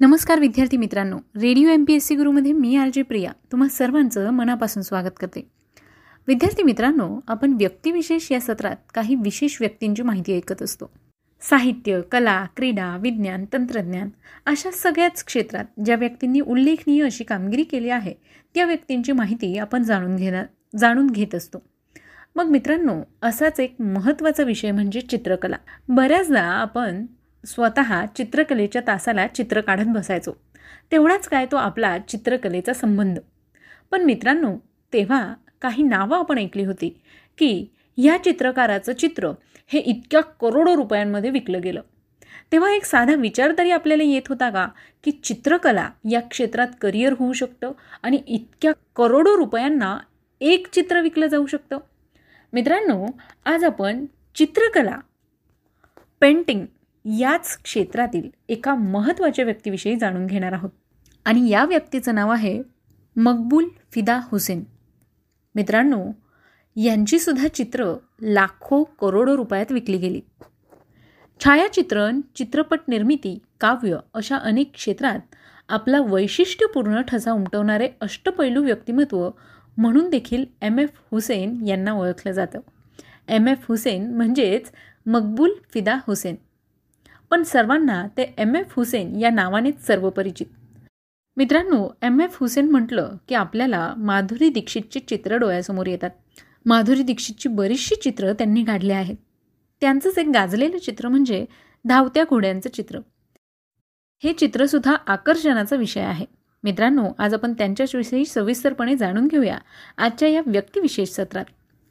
नमस्कार विद्यार्थी मित्रांनो. Radio M P S C गुरुमध्ये मी आर जे प्रिया. तुम्हा सर्वांचं मनापासून स्वागत करते. विद्यार्थी मित्रांनो आपण व्यक्तिविशेष या सत्रात काही विशेष व्यक्तींची माहिती ऐकत असतो. साहित्य कला क्रीडा विज्ञान तंत्रज्ञान अशा सगळ्याच क्षेत्रात ज्या व्यक्तींनी उल्लेखनीय अशी कामगिरी केली आहे त्या व्यक्तींची माहिती आपण जाणून घेणार जाणून घेत असतो. मग मित्रांनो असाच एक महत्त्वाचा विषय म्हणजे चित्रकला. बऱ्याचदा आपण स्वतः चित्रकलेच्या तासाला चित्र काढत बसायचो. तेवढाच काय तो आपला चित्रकलेचा संबंध. पण मित्रांनो तेव्हा काही नावं आपण ऐकली होती की ह्या चित्रकाराचं चित्र हे इतक्या करोडो रुपयांमध्ये विकलं गेलं. तेव्हा एक साधा विचार तरी आपल्याला येत होता का की चित्रकला या क्षेत्रात करिअर होऊ शकतं आणि इतक्या करोडो रुपयांना एक चित्र विकलं जाऊ शकतं? मित्रांनो आज आपण चित्रकला पेंटिंग याच क्षेत्रातील एका महत्त्वाच्या व्यक्तीविषयी जाणून घेणार आहोत. आणि या व्यक्तीचं नाव आहे मकबूल फिदा हुसेन. मित्रांनो यांचीसुद्धा चित्र लाखो करोडो रुपयात विकली गेली. छायाचित्रण चित्रपट निर्मिती काव्य अशा अनेक क्षेत्रात आपला वैशिष्ट्यपूर्ण ठसा उमटवणारे अष्टपैलू व्यक्तिमत्व म्हणून देखील एम एफ हुसेन यांना ओळखलं जातं. एम एफ हुसेन म्हणजेच मकबूल फिदा हुसेन. पण सर्वांना ते एम एफ हुसेन या नावानेच सर्वपरिचित. मित्रांनो एम एफ हुसेन म्हटलं की आपल्याला माधुरी दीक्षितची चित्र डोळ्यासमोर येतात. माधुरी दीक्षितची बरीचशी चित्रं त्यांनी काढली आहेत. त्यांचंच एक गाजलेलं चित्र म्हणजे धावत्या घोड्यांचं चित्र. हे चित्रसुद्धा आकर्षणाचा विषय आहे. मित्रांनो आज आपण त्यांच्याविषयी सविस्तरपणे जाणून घेऊया आजच्या या व्यक्तिविशेष सत्रात.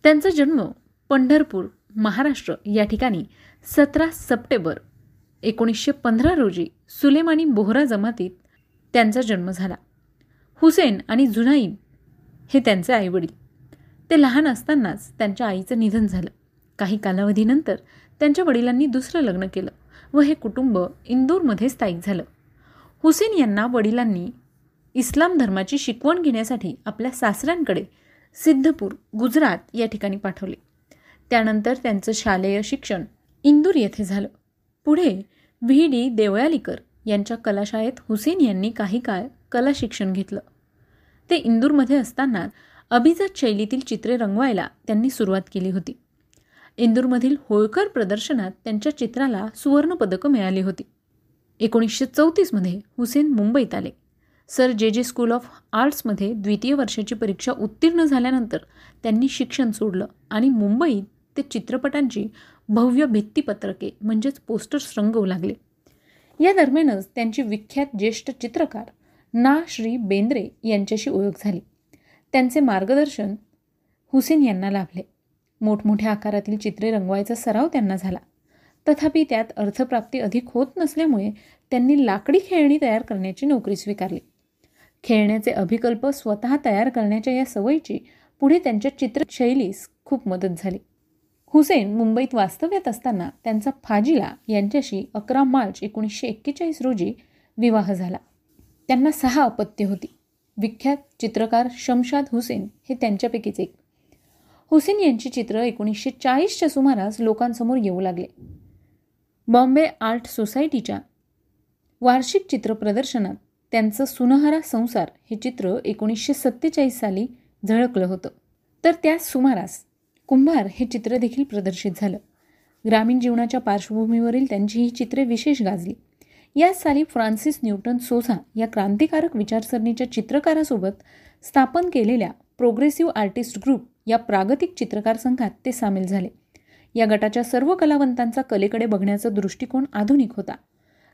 त्यांचा जन्म पंढरपूर महाराष्ट्र या ठिकाणी सतरा सप्टेंबर एकोणीसशे पंधरा रोजी सुलेमानी बोहरा जमातीत त्यांचा जन्म झाला. हुसेन आणि जुनाईब हे त्यांचे आईवडील. ते लहान असतानाच त्यांच्या आईचं निधन झालं. काही कालावधीनंतर त्यांच्या वडिलांनी दुसरं लग्न केलं व हे कुटुंब इंदोरमध्ये स्थायिक झालं. हुसेन यांना वडिलांनी इस्लाम धर्माची शिकवण घेण्यासाठी आपल्या सासऱ्यांकडे सिद्धपूर गुजरात या ठिकाणी पाठवले. त्यानंतर त्यांचं शालेय शिक्षण इंदूर येथे झालं. पुढे व्ही. डी. देवळालीकर यांच्या कलाशाळेत हुसेन यांनी काही काळ कला शिक्षण घेतलं. ते इंदूरमध्ये असताना अभिजात शैलीतील चित्रे रंगवायला त्यांनी सुरुवात केली होती. इंदूरमधील होळकर प्रदर्शनात त्यांच्या चित्राला सुवर्णपदकं मिळाली होती. एकोणीसशे चौतीसमध्ये हुसेन मुंबईत आले. सर जे जे स्कूल ऑफ आर्ट्समध्ये द्वितीय वर्षाची परीक्षा उत्तीर्ण झाल्यानंतर त्यांनी शिक्षण सोडलं आणि मुंबईत ते चित्रपटांची भव्य भित्तीपत्रके म्हणजेच पोस्टर्स रंगवू लागले. या दरम्यानच त्यांची विख्यात ज्येष्ठ चित्रकार ना श्री बेंद्रे यांच्याशी ओळख झाली. त्यांचे मार्गदर्शन हुसेन यांना लाभले. मोठमोठ्या आकारातील चित्रे रंगवायचा सराव त्यांना झाला. तथापि त्यात अर्थप्राप्ती अधिक होत नसल्यामुळे त्यांनी लाकडी खेळणी तयार करण्याची नोकरी स्वीकारली. खेळण्याचे अभिकल्प स्वतः तयार करण्याच्या या सवयीची पुढे त्यांच्या चित्रशैलीस खूप मदत झाली. हुसेन मुंबईत वास्तव्यात असताना त्यांचा फाजिला यांच्याशी अकरा मार्च एकोणीसशे एक्केचाळीस रोजी विवाह झाला. त्यांना सहा अपत्य होती. विख्यात चित्रकार शमशाद हुसेन हे त्यांच्यापैकीच एक. हुसेन यांची चित्र एकोणीसशे चाळीसच्या सुमारास लोकांसमोर येऊ लागले. बॉम्बे आर्ट सोसायटीच्या वार्षिक चित्र प्रदर्शनात त्यांचं सुनहरा संसार हे चित्र एकोणीसशे सत्तेचाळीस साली झळकलं होतं. तर त्याच सुमारास कुंभार हे चित्र देखील प्रदर्शित झालं. ग्रामीण जीवनाच्या पार्श्वभूमीवरील त्यांची ही चित्रे विशेष गाजली. याच साली फ्रान्सिस न्यूटन सोझा या क्रांतिकारक विचारसरणीच्या चित्रकारासोबत स्थापन केलेल्या प्रोग्रेसिव्ह आर्टिस्ट ग्रुप या प्रागतिक चित्रकार संघात ते सामील झाले. या गटाच्या सर्व कलावंतांचा कलेकडे बघण्याचा दृष्टिकोन आधुनिक होता.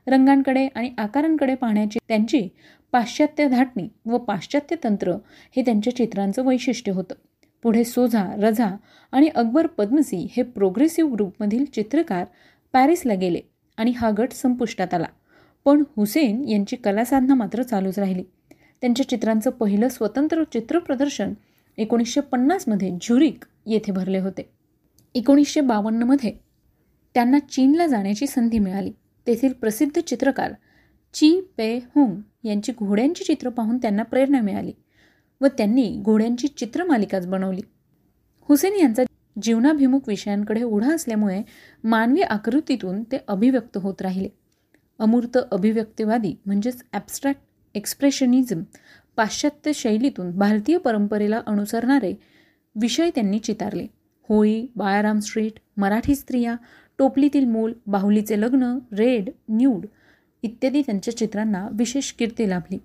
रंगांकडे आणि आकारांकडे पाहण्याची त्यांची पाश्चात्य धाटणी व पाश्चात्य तंत्र हे त्यांच्या चित्रांचं वैशिष्ट्य होतं. पुढे सोझा रझा आणि अकबर पद्मसी हे प्रोग्रेसिव्ह ग्रुपमधील चित्रकार पॅरिसला गेले आणि हा गट संपुष्टात आला. पण हुसेन यांची कलासाधना मात्र चालूच राहिली. त्यांच्या चित्रांचं पहिलं स्वतंत्र चित्रप्रदर्शन एकोणीसशे पन्नासमध्ये झुरिक येथे भरले होते. एकोणीसशे बावन्नमध्ये त्यांना चीनला जाण्याची संधी मिळाली. तेथील प्रसिद्ध चित्रकार ची पे हुंग यांची घोड्यांची चित्र पाहून त्यांना प्रेरणा मिळाली. व त्यांनी घोड्यांची चित्रमालिकाच बनवली. हुसेन यांचा जीवनाभिमुख विषयांकडे ओढा असल्यामुळे मानवी आकृतीतून ते अभिव्यक्त होत राहिले. अमूर्त अभिव्यक्तिवादी म्हणजेच ॲबस्ट्रॅक्ट एक्सप्रेशनिझम पाश्चात्य शैलीतून भारतीय परंपरेला अनुसरणारे विषय त्यांनी चितारले. होळी बाळाराम स्ट्रीट मराठी स्त्रिया टोपलीतील मूल बाहुलीचे लग्न रेड न्यूड इत्यादी त्यांच्या चित्रांना विशेष कीर्ती लाभली.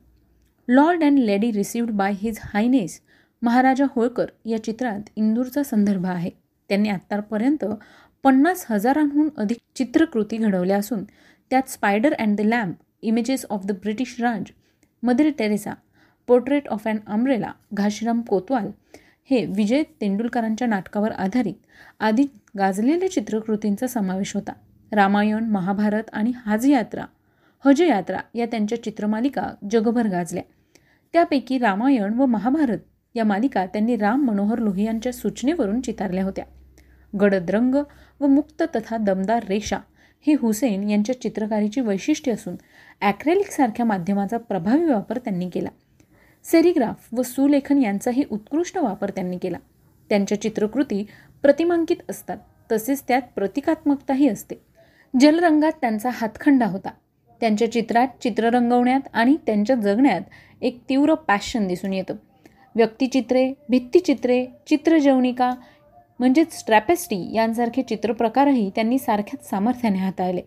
Lord and lady received by his highness Maharaja Holkar या चित्रात इंदूरचा संदर्भ आहे. त्यांनी आत्तापर्यंत पन्नास हजारांहून अधिक चित्रकृती घडवल्या असून त्यात spider and the lamp images of the British Raj Mother Teresa portrait of and umbrella Ghashiram Kotwal हे विजय तेंडुलकरांच्या नाटकावर आधारित आधी गाजलेल्या चित्रकृतींचा समावेश होता. रामायण महाभारत आणि हाजयात्रा हजयात्रा या त्यांच्या चित्रमालिका जगभर गाजल्या. त्यापैकी रामायण व महाभारत या मालिका त्यांनी राम मनोहर लोहियांच्या सूचनेवरून चितारल्या होत्या. गडद रंग व मुक्त तथा दमदार रेषा ही हुसेन यांच्या चित्रकारीची वैशिष्ट्ये असून ॲक्रेलिकसारख्या माध्यमाचा प्रभावी वापर त्यांनी केला. सेरिग्राफ व सुलेखन यांचाही उत्कृष्ट वापर त्यांनी केला. त्यांच्या चित्रकृती प्रतिमांकित असतात तसेच त्यात प्रतिकात्मकताही असते. जलरंगात त्यांचा हातखंडा होता. त्यांच्या चित्रात चित्र रंगवण्यात आणि त्यांच्या जगण्यात एक तीव्र पॅशन दिसून येतं. व्यक्तिचित्रे भित्तिचित्रे चित्रजवनिका म्हणजेच स्ट्रॅपेस्टी यांसारखे चित्रप्रकारही त्यांनी सारख्याच सामर्थ्याने हाताळले.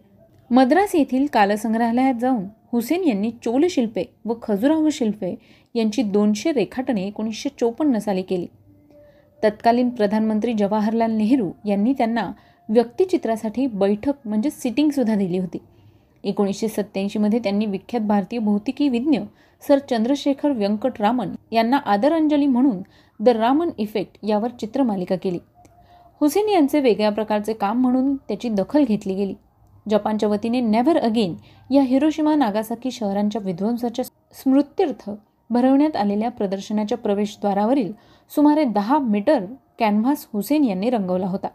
मद्रास येथील कालसंग्रहालयात जाऊन हुसेन यांनी चोल शिल्पे व खजुराहो शिल्पे यांची दोनशे रेखाटने एकोणीसशे चोपन्न साली केली. तत्कालीन प्रधानमंत्री जवाहरलाल नेहरू यांनी त्यांना व्यक्तिचित्रासाठी बैठक म्हणजे सिटिंगसुद्धा दिली होती. एकोणीसशे सत्त्याऐंशीमध्ये त्यांनी विख्यात भारतीय भौतिकी विज्ञ सर चंद्रशेखर व्यंकटरामन यांना आदरांजली म्हणून द रामन इफेक्ट यावर चित्रमालिका केली. हुसेन यांचे वेगळ्या प्रकारचे काम म्हणून त्याची दखल घेतली गेली. जपानच्या वतीने नेव्हर अगेन या हिरोशिमा नागासाकी शहरांच्या विध्वंसाच्या स्मृत्यर्थ भरवण्यात आलेल्या प्रदर्शनाच्या प्रवेशद्वारावरील सुमारे दहा मीटर कॅनव्हास हुसेन यांनी रंगवला होता.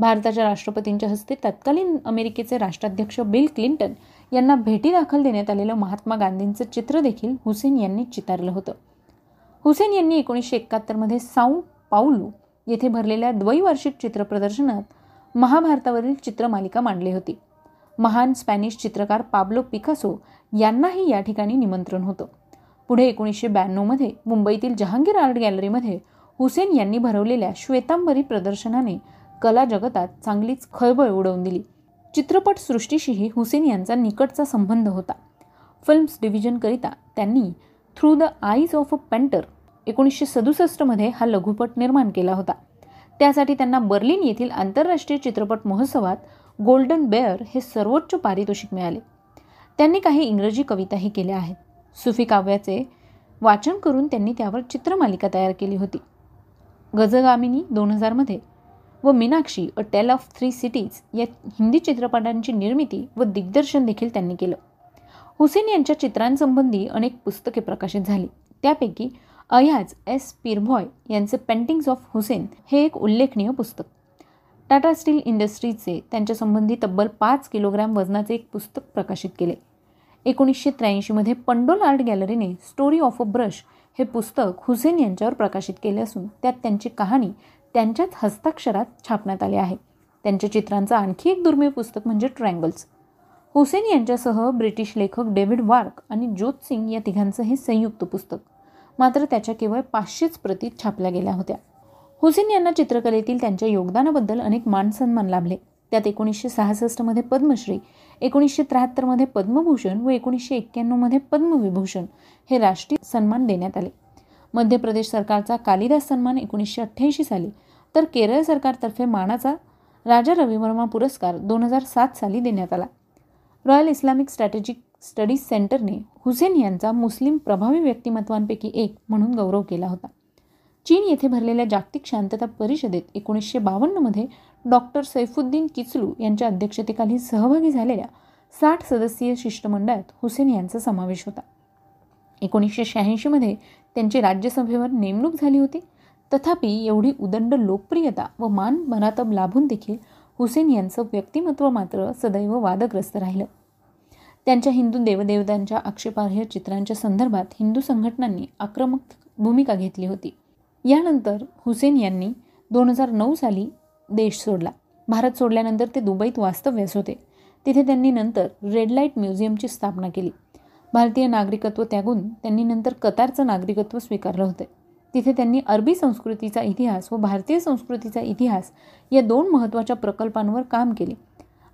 भारताच्या राष्ट्रपतींच्या हस्ते तत्कालीन अमेरिकेचे राष्ट्राध्यक्ष बिल क्लिंटन यांना भेटी दाखल देण्यात आलेलं महात्मा गांधींचं चित्र देखील हुसेन यांनी चितारलं होतं. हुसेन यांनी एकोणीसशे एकाहत्तरमध्ये साऊ पाऊलू येथे भरलेल्या द्वैवार्षिक चित्रप्रदर्शनात महाभारतावरील चित्रमालिका मांडली होती. महान स्पॅनिश चित्रकार पाब्लो पिकासो यांनाही या ठिकाणी निमंत्रण होतं. पुढे एकोणीसशे ब्याण्णवमध्ये मुंबईतील जहांगीर आर्ट गॅलरीमध्ये हुसेन यांनी भरवलेल्या श्वेतांबरी प्रदर्शनाने कला जगतात चांगलीच खळबळ उडवून दिली. चित्रपटसृष्टीशीही हुसेन यांचा निकटचा संबंध होता. फिल्म्स डिव्हिजनकरिता त्यांनी through the eyes of a painter एकोणीसशे सदुसष्टमध्ये हा लघुपट निर्माण केला होता. त्यासाठी त्यांना बर्लिन येथील आंतरराष्ट्रीय चित्रपट महोत्सवात गोल्डन बेअर हे सर्वोच्च पारितोषिक मिळाले. त्यांनी काही इंग्रजी कविताही केल्या आहेत. सुफी काव्याचे वाचन करून त्यांनी त्यावर चित्रमालिका तयार केली होती. गजगामिनी दोन हजारमध्ये व Meenaxi a tale of three cities या हिंदी चित्रपटांची निर्मिती व दिग्दर्शन देखील त्यांनी केलं. हुसेन यांच्या चित्रांसंबंधी अनेक पुस्तके प्रकाशित झाली. त्यापैकी अयाज एस. पिरभॉय यांचे पेंटिंग्स ऑफ हुसेन हे एक उल्लेखनीय पुस्तक. टाटा स्टील इंडस्ट्रीजचे त्यांच्यासंबंधी तब्बल पाच किलोग्रॅम वजनाचे एक पुस्तक प्रकाशित केले. एकोणीसशे त्र्याऐंशीमध्ये पंडोल आर्ट गॅलरीने स्टोरी ऑफ अ ब्रश हे पुस्तक हुसेन यांच्यावर प्रकाशित केले असून त्यात त्यांची कहाणी त्यांच्याच हस्ताक्षरात छापण्यात आले आहे त्यांच्या चित्रांचं आणखी एक दुर्मिळ पुस्तक म्हणजे ट्रँगल्स. हुसेन यांच्यासह ब्रिटिश लेखक डेव्हिड वार्क आणि ज्योत सिंग या तिघांचं हे संयुक्त पुस्तक. मात्र त्याच्या केवळ पाचशेच प्रती छापल्या गेल्या होत्या. हुसेन यांना चित्रकलेतील त्यांच्या योगदानाबद्दल अनेक मानसन्मान लाभले. त्यात एकोणीसशे सहासष्टमध्ये पद्मश्री एकोणीसशे त्र्याहत्तरमध्ये पद्मभूषण व एकोणीसशे एक्क्याण्णवमध्ये पद्मविभूषण हे राष्ट्रीय सन्मान देण्यात आले. मध्य प्रदेश सरकारचा कालिदास सन्मान एकोणीसशे अठ्ठ्याऐंशी साली तर केरळ सरकारतर्फे मानाचा राजा रविवर्मा पुरस्कार दोन हजार सात साली देण्यात आला. रॉयल इस्लामिक स्ट्रॅटेजिक स्टडीज सेंटरने हुसेन यांचा मुस्लिम प्रभावी व्यक्तिमत्वांपैकी एक म्हणून गौरव केला होता. चीन येथे भरलेल्या जागतिक शांतता परिषदेत एकोणीसशे बावन्नमध्ये डॉक्टर सैफुद्दीन किचलू यांच्या अध्यक्षतेखाली सहभागी झालेल्या साठ सदस्यीय शिष्टमंडळात हुसेन यांचा समावेश होता. एकोणीसशे शहाऐंशीमध्ये त्यांची राज्यसभेवर नेमणूक झाली होती. तथापि एवढी उदंड लोकप्रियता व मान मनातब लाभून देखील हुसेन यांचं व्यक्तिमत्व मात्र सदैव वादग्रस्त राहिलं. त्यांच्या हिंदू देवदेवतांच्या आक्षेपार्ह चित्रांच्या संदर्भात हिंदू संघटनांनी आक्रमक भूमिका घेतली होती. यानंतर हुसेन यांनी दोन हजार नऊ साली देश सोडला. भारत सोडल्यानंतर ते दुबईत वास्तव्यास होते. तिथे त्यांनी नंतर रेड लाइट म्युझियमची स्थापना केली. भारतीय नागरिकत्व त्यागून त्यांनी नंतर कतारचं नागरिकत्व स्वीकारलं होतं. तिथे त्यांनी अरबी संस्कृतीचा इतिहास व भारतीय संस्कृतीचा इतिहास या दोन महत्त्वाच्या प्रकल्पांवर काम केले.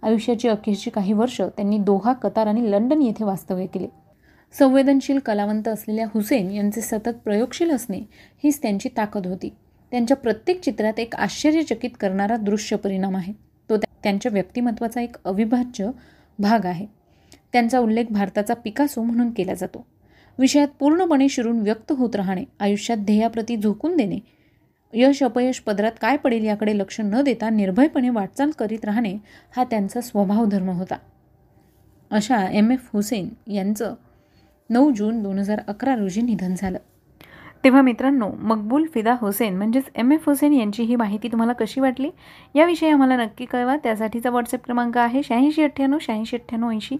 आयुष्याची अखेरची काही वर्ष त्यांनी दोहा कतार आणि लंडन येथे वास्तव्य केले. संवेदनशील कलावंत असलेल्या हुसेन यांचे सतत प्रयोगशील असणे हीच त्यांची ताकद होती. त्यांच्या प्रत्येक चित्रात एक आश्चर्यचकित करणारा दृश्य परिणाम आहे. तो त्यांच्या व्यक्तिमत्वाचा एक अविभाज्य भाग आहे. त्यांचा उल्लेख भारताचा पिकासो म्हणून केला जातो. विषयात पूर्णपणे शिरून व्यक्त होत राहणे आयुष्यात ध्येयाप्रती झोकून देणे यश अपयश पदरात काय पडेल याकडे लक्ष न देता निर्भयपणे वाटचाल करीत राहणे हा त्यांचा स्वभाव धर्म होता. अशा एम एफ हुसेन यांचं नऊ जून दोन हजार अकरा रोजी निधन झालं. तेव्हा मित्रांनो मकबूल फिदा हुसेन म्हणजेच एम एफ हुसेन यांची ही माहिती तुम्हाला कशी वाटली? याविषयी आम्हाला नक्की कळवा. त्यासाठीचा व्हॉट्सअप क्रमांक आहे शहाऐंशी अठ्ठ्याण्णव शहाऐंशी अठ्ठ्याण्णव ऐंशी.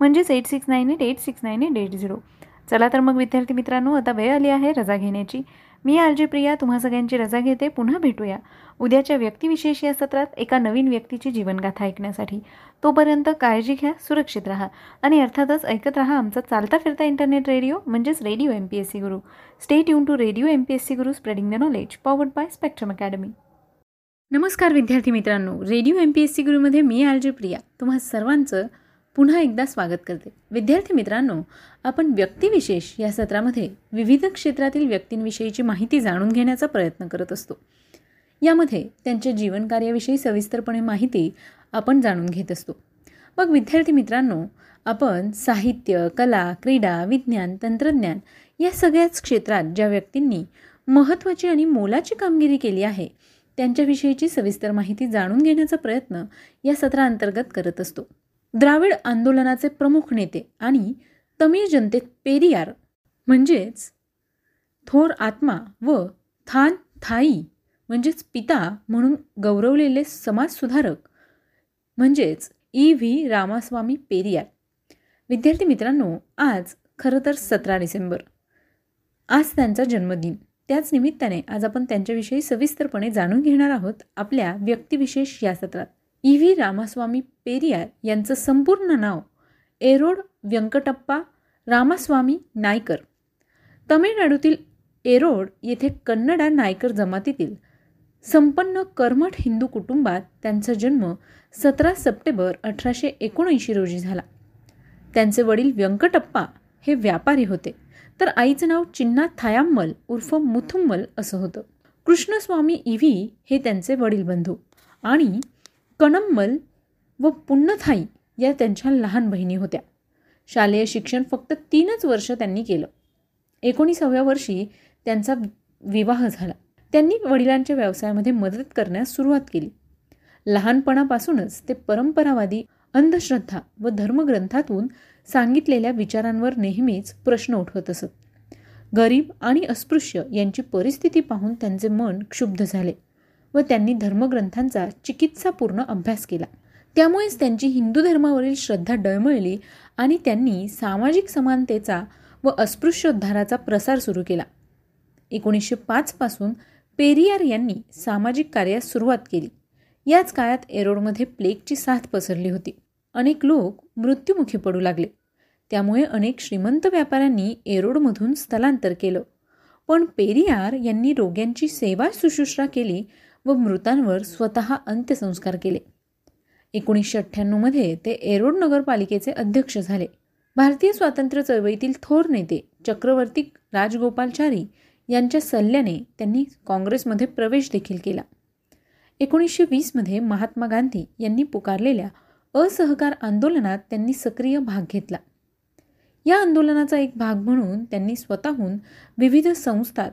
म्हणजेच eight six nine eight eight six nine eight eight zero चला तर मग विद्यार्थी मित्रांनो आता वेळ आली आहे रजा घेण्याची. मी आरजे प्रिया तुम्हा सगळ्यांची रजा घेते. पुन्हा भेटूया. उद्याच्या व्यक्तिविशेष या सत्रात एका नवीन व्यक्तीची जीवनगाथा ऐकण्यासाठी. तोपर्यंत काळजी घ्या सुरक्षित राहा. आणि अर्थातच ऐकत राहा आमचा चालता फिरता इंटरनेट रेडिओ म्हणजेच radio M P S C Guru stay युन to radio M P S C Guru spreading the knowledge powered by Spectrum Academy नमस्कार विद्यार्थी मित्रांनो. Radio M P S C गुरुमध्ये मी आरजे प्रिया. तुम्हा सर्वांचं पुन्हा एकदा स्वागत करते. विद्यार्थी मित्रांनो आपण व्यक्तिविशेष या सत्रामध्ये विविध क्षेत्रातील व्यक्तींविषयीची माहिती जाणून घेण्याचा प्रयत्न करत असतो. यामध्ये त्यांच्या जीवनकार्याविषयी सविस्तरपणे माहिती आपण जाणून घेत असतो. मग विद्यार्थी मित्रांनो आपण साहित्य कला क्रीडा विज्ञान तंत्रज्ञान या सगळ्याच क्षेत्रात ज्या व्यक्तींनी महत्त्वाची आणि मोलाची कामगिरी केली आहे त्यांच्याविषयीची सविस्तर माहिती जाणून घेण्याचा प्रयत्न या सत्राअंतर्गत करत असतो. द्राविड आंदोलनाचे प्रमुख नेते आणि तमिळ जनतेत पेरियार म्हणजेच थोर आत्मा व थान थाई म्हणजेच पिता म्हणून गौरवलेले समाजसुधारक म्हणजेच ई. व्ही. रामास्वामी पेरियार. विद्यार्थी मित्रांनो आज खरं तर सतरा डिसेंबर. आज त्यांचा जन्मदिन. त्याच निमित्ताने आज आपण त्यांच्याविषयी सविस्तरपणे जाणून घेणार आहोत आपल्या व्यक्तिविशेष या सत्रात. ई व्ही रामास्वामी पेरियार यांचं संपूर्ण नाव एरोड व्यंकटप्पा रामास्वामी नायकर. तमिळनाडूतील एरोड येथे कन्नडा नायकर जमातीतील संपन्न कर्मठ हिंदू कुटुंबात त्यांचा जन्म सतरा सप्टेंबर अठराशे एकोणऐंशी रोजी झाला. त्यांचे वडील व्यंकटप्पा हे व्यापारी होते. तर आईचं नाव चिन्ना थायाम्मल उर्फ मुथुम्मल असं होतं. कृष्णस्वामी इव्ही हे त्यांचे वडील बंधू आणि कणम्मल व पुन्नथाई या त्यांच्या लहान बहिणी होत्या. शालेय शिक्षण फक्त तीनच वर्ष त्यांनी केलं. एकोणीसाव्या वर्षी त्यांचा विवाह झाला. त्यांनी वडिलांच्या व्यवसायामध्ये मदत करण्यास सुरुवात केली. लहानपणापासूनच ते परंपरावादी अंधश्रद्धा व धर्मग्रंथातून सांगितलेल्या विचारांवर नेहमीच प्रश्न उठवत असत. गरीब आणि अस्पृश्य यांची परिस्थिती पाहून त्यांचे मन क्षुब्ध झाले. व त्यांनी धर्मग्रंथांचा चिकित्सापूर्ण अभ्यास केला. त्यामुळेच त्यांची हिंदू धर्मावरील श्रद्धा डळमळली आणि त्यांनी सामाजिक समानतेचा व अस्पृश्योद्धाराचा प्रसार सुरू केला. एकोणीसशे पाचपासून पेरियार यांनी सामाजिक कार्यास सुरुवात केली. याच काळात एरोडमध्ये प्लेगची साथ पसरली होती. अनेक लोक मृत्युमुखी पडू लागले. त्यामुळे अनेक श्रीमंत व्यापाऱ्यांनी एरोडमधून स्थलांतर केलं. पण पेरियार यांनी रोग्यांची सेवा सुश्रूषा केली व मृतांवर स्वतः अंत्यसंस्कार केले. एकोणीसशे अठ्ठ्याण्णवमध्ये ते एरोड नगरपालिकेचे अध्यक्ष झाले. भारतीय स्वातंत्र्य चळवळीतील थोर नेते चक्रवर्ती राजगोपालचारी यांच्या सल्ल्याने त्यांनी काँग्रेसमध्ये प्रवेश देखील केला. एकोणीसशे वीसमध्ये महात्मा गांधी यांनी पुकारलेल्या असहकार आंदोलनात त्यांनी सक्रिय भाग घेतला. या आंदोलनाचा एक भाग म्हणून त्यांनी स्वतःहून विविध संस्थात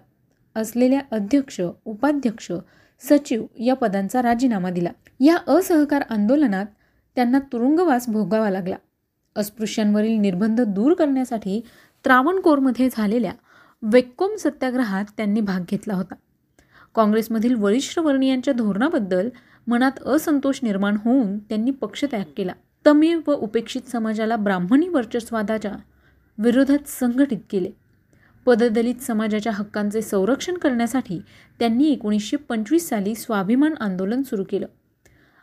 असलेल्या अध्यक्ष उपाध्यक्ष सचिव या पदांचा राजीनामा दिला. या असहकार आंदोलनात त्यांना तुरुंगवास भोगावा लागला. अस्पृश्यांवरील निर्बंध दूर करण्यासाठी त्रावणकोरमध्ये झालेल्या वेक्कोम सत्याग्रहात त्यांनी भाग घेतला होता. काँग्रेसमधील वरिष्ठ वर्णीयांच्या धोरणाबद्दल मनात असंतोष निर्माण होऊन त्यांनी पक्षत्याग केला. तमिळ व उपेक्षित समाजाला ब्राह्मणी वर्चस्वादाच्या विरोधात संघटित केले. पददलित समाजाच्या हक्कांचे संरक्षण करण्यासाठी त्यांनी एकोणीसशे पंचवीस साली स्वाभिमान आंदोलन सुरू केलं.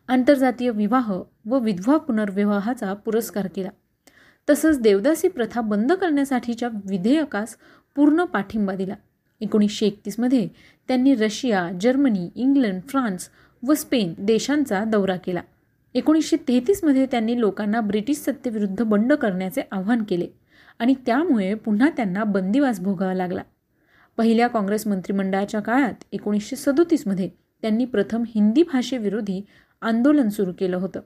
आंतरजातीय विवाह व विधवा पुनर्विवाहाचा पुरस्कार केला. तसंच देवदासी प्रथा बंद करण्यासाठीच्या विधेयकास पूर्ण पाठिंबा दिला. एकोणीसशे एकतीसमध्ये त्यांनी रशिया जर्मनी इंग्लंड फ्रान्स व स्पेन देशांचा दौरा केला. एकोणीसशे तेहतीसमध्ये त्यांनी लोकांना ब्रिटिश सत्तेविरुद्ध बंड करण्याचे आवाहन केले. आणि त्यामुळे पुन्हा त्यांना बंदिवास भोगावा लागला. पहिल्या काँग्रेस मंत्रिमंडळाच्या काळात एकोणीसशे सदोतीसमध्ये त्यांनी प्रथम हिंदी भाषेविरोधी आंदोलन सुरू केलं होतं.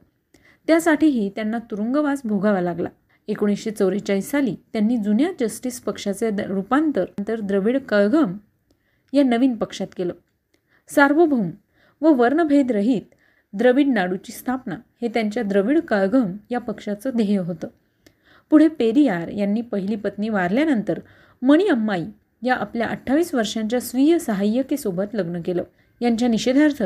त्यासाठीही त्यांना तुरुंगवास भोगावा लागला. एकोणीसशे चौवेचाळीस साली त्यांनी जुन्या जस्टिस पक्षाचे रूपांतर तर द्रविड कळघम या नवीन पक्षात केलं. सार्वभौम व वर्णभेदरहित द्रविड नाडूची स्थापना हे त्यांच्या द्रविड कळघम या पक्षाचं ध्येय होतं. पुढे पेरियार यांनी पहिली पत्नी वारल्यानंतर मणी अम्माई या आपल्या अठ्ठावीस वर्षांच्या स्वीय सहाय्यकेसोबत लग्न केलं. यांच्या निषेधार्थ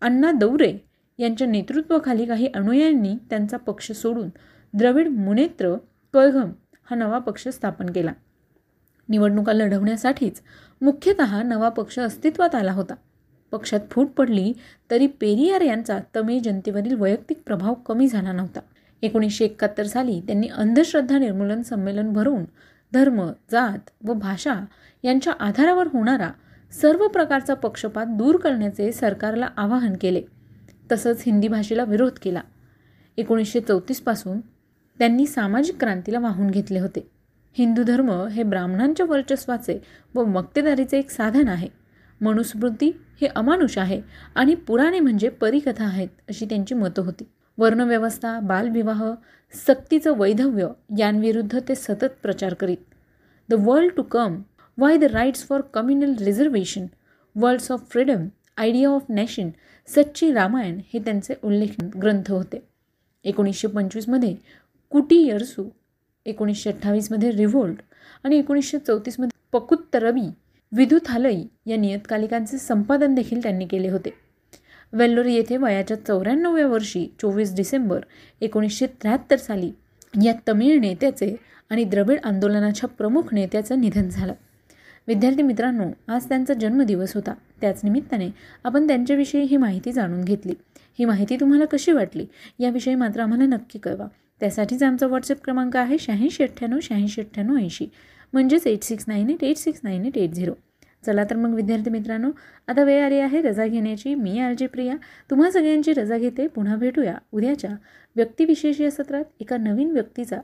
अण्णा दौरे यांच्या नेतृत्वाखाली काही अनुयायांनी त्यांचा पक्ष सोडून द्रविड मुनेत्र कळघम हा नवा पक्ष स्थापन केला. निवडणुका लढवण्यासाठीच मुख्यतः नवा पक्ष अस्तित्वात आला होता. पक्षात फूट पडली तरी पेरियार यांचा तमिळ जनतेवरील वैयक्तिक प्रभाव कमी झाला नव्हता. एकोणीसशे एकाहत्तर साली त्यांनी अंधश्रद्धा निर्मूलन संमेलन भरून धर्म जात व भाषा यांच्या आधारावर होणारा सर्व प्रकारचा पक्षपात दूर करण्याचे सरकारला आवाहन केले. तसंच हिंदी भाषेला विरोध केला. एकोणीसशे चौतीसपासून त्यांनी सामाजिक क्रांतीला वाहून घेतले होते. हिंदू धर्म हे ब्राह्मणांच्या वर्चस्वाचे व मक्तेदारीचे एक साधन आहे. मनुस्मृती हे अमानुष आहे आणि पुराणे म्हणजे परिकथा आहेत अशी त्यांची मतं होती. वर्णव्यवस्था बालविवाह सक्तीचं वैधव्य यांविरुद्ध ते सतत प्रचार करीत. The world to come why the rights for communal reservation worlds of freedom idea of nation Sachchi Ramayan हे त्यांचे उल्लेख ग्रंथ होते. एकोणीसशे पंचवीसमध्ये कुटी यरसू एकोणीसशे अठ्ठावीसमध्ये रिव्होल्ट आणि एकोणीसशे चौतीसमध्ये पकुत्तरबी विदुथालई या नियतकालिकांचे संपादन देखील त्यांनी केले होते. वेल्लोरी येथे वयाच्या चौऱ्याण्णव्या वर्षी चोवीस डिसेंबर एकोणीसशे त्र्याहत्तर साली या तमिळ नेत्याचे आणि द्रविड आंदोलनाच्या प्रमुख नेत्याचं निधन झालं. विद्यार्थी मित्रांनो आज त्यांचा जन्मदिवस होता. त्याच निमित्ताने आपण त्यांच्याविषयी ही माहिती जाणून घेतली. ही माहिती तुम्हाला कशी वाटली याविषयी मात्र आम्हाला नक्की कळवा. त्यासाठीच आमचा व्हॉट्सअप क्रमांक आहे शहाऐंशी अठ्ठ्याण्णव शहाऐंशी अठ्ठ्याण्णव ऐंशी म्हणजेच eight six nine eight eight six nine eight eight zero. चला तर मग विद्यार्थी मित्रांनो आता वेळ आली आहे रजा घेण्याची. मी आरजी प्रिया. तुम्हा सगळ्यांची रजा घेते. पुन्हा भेटूया. उद्याच्या व्यक्तिविशेष या सत्रात एका नवीन व्यक्तीचा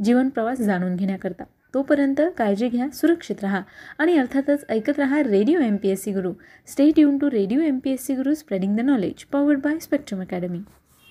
जीवन प्रवास जाणून घेण्याकरता. तोपर्यंत काळजी घ्या सुरक्षित राहा आणि अर्थातच ऐकत राहा radio M P S C Guru stay tune to radio M P S C Guru spreading the knowledge powered by Spectrum Academy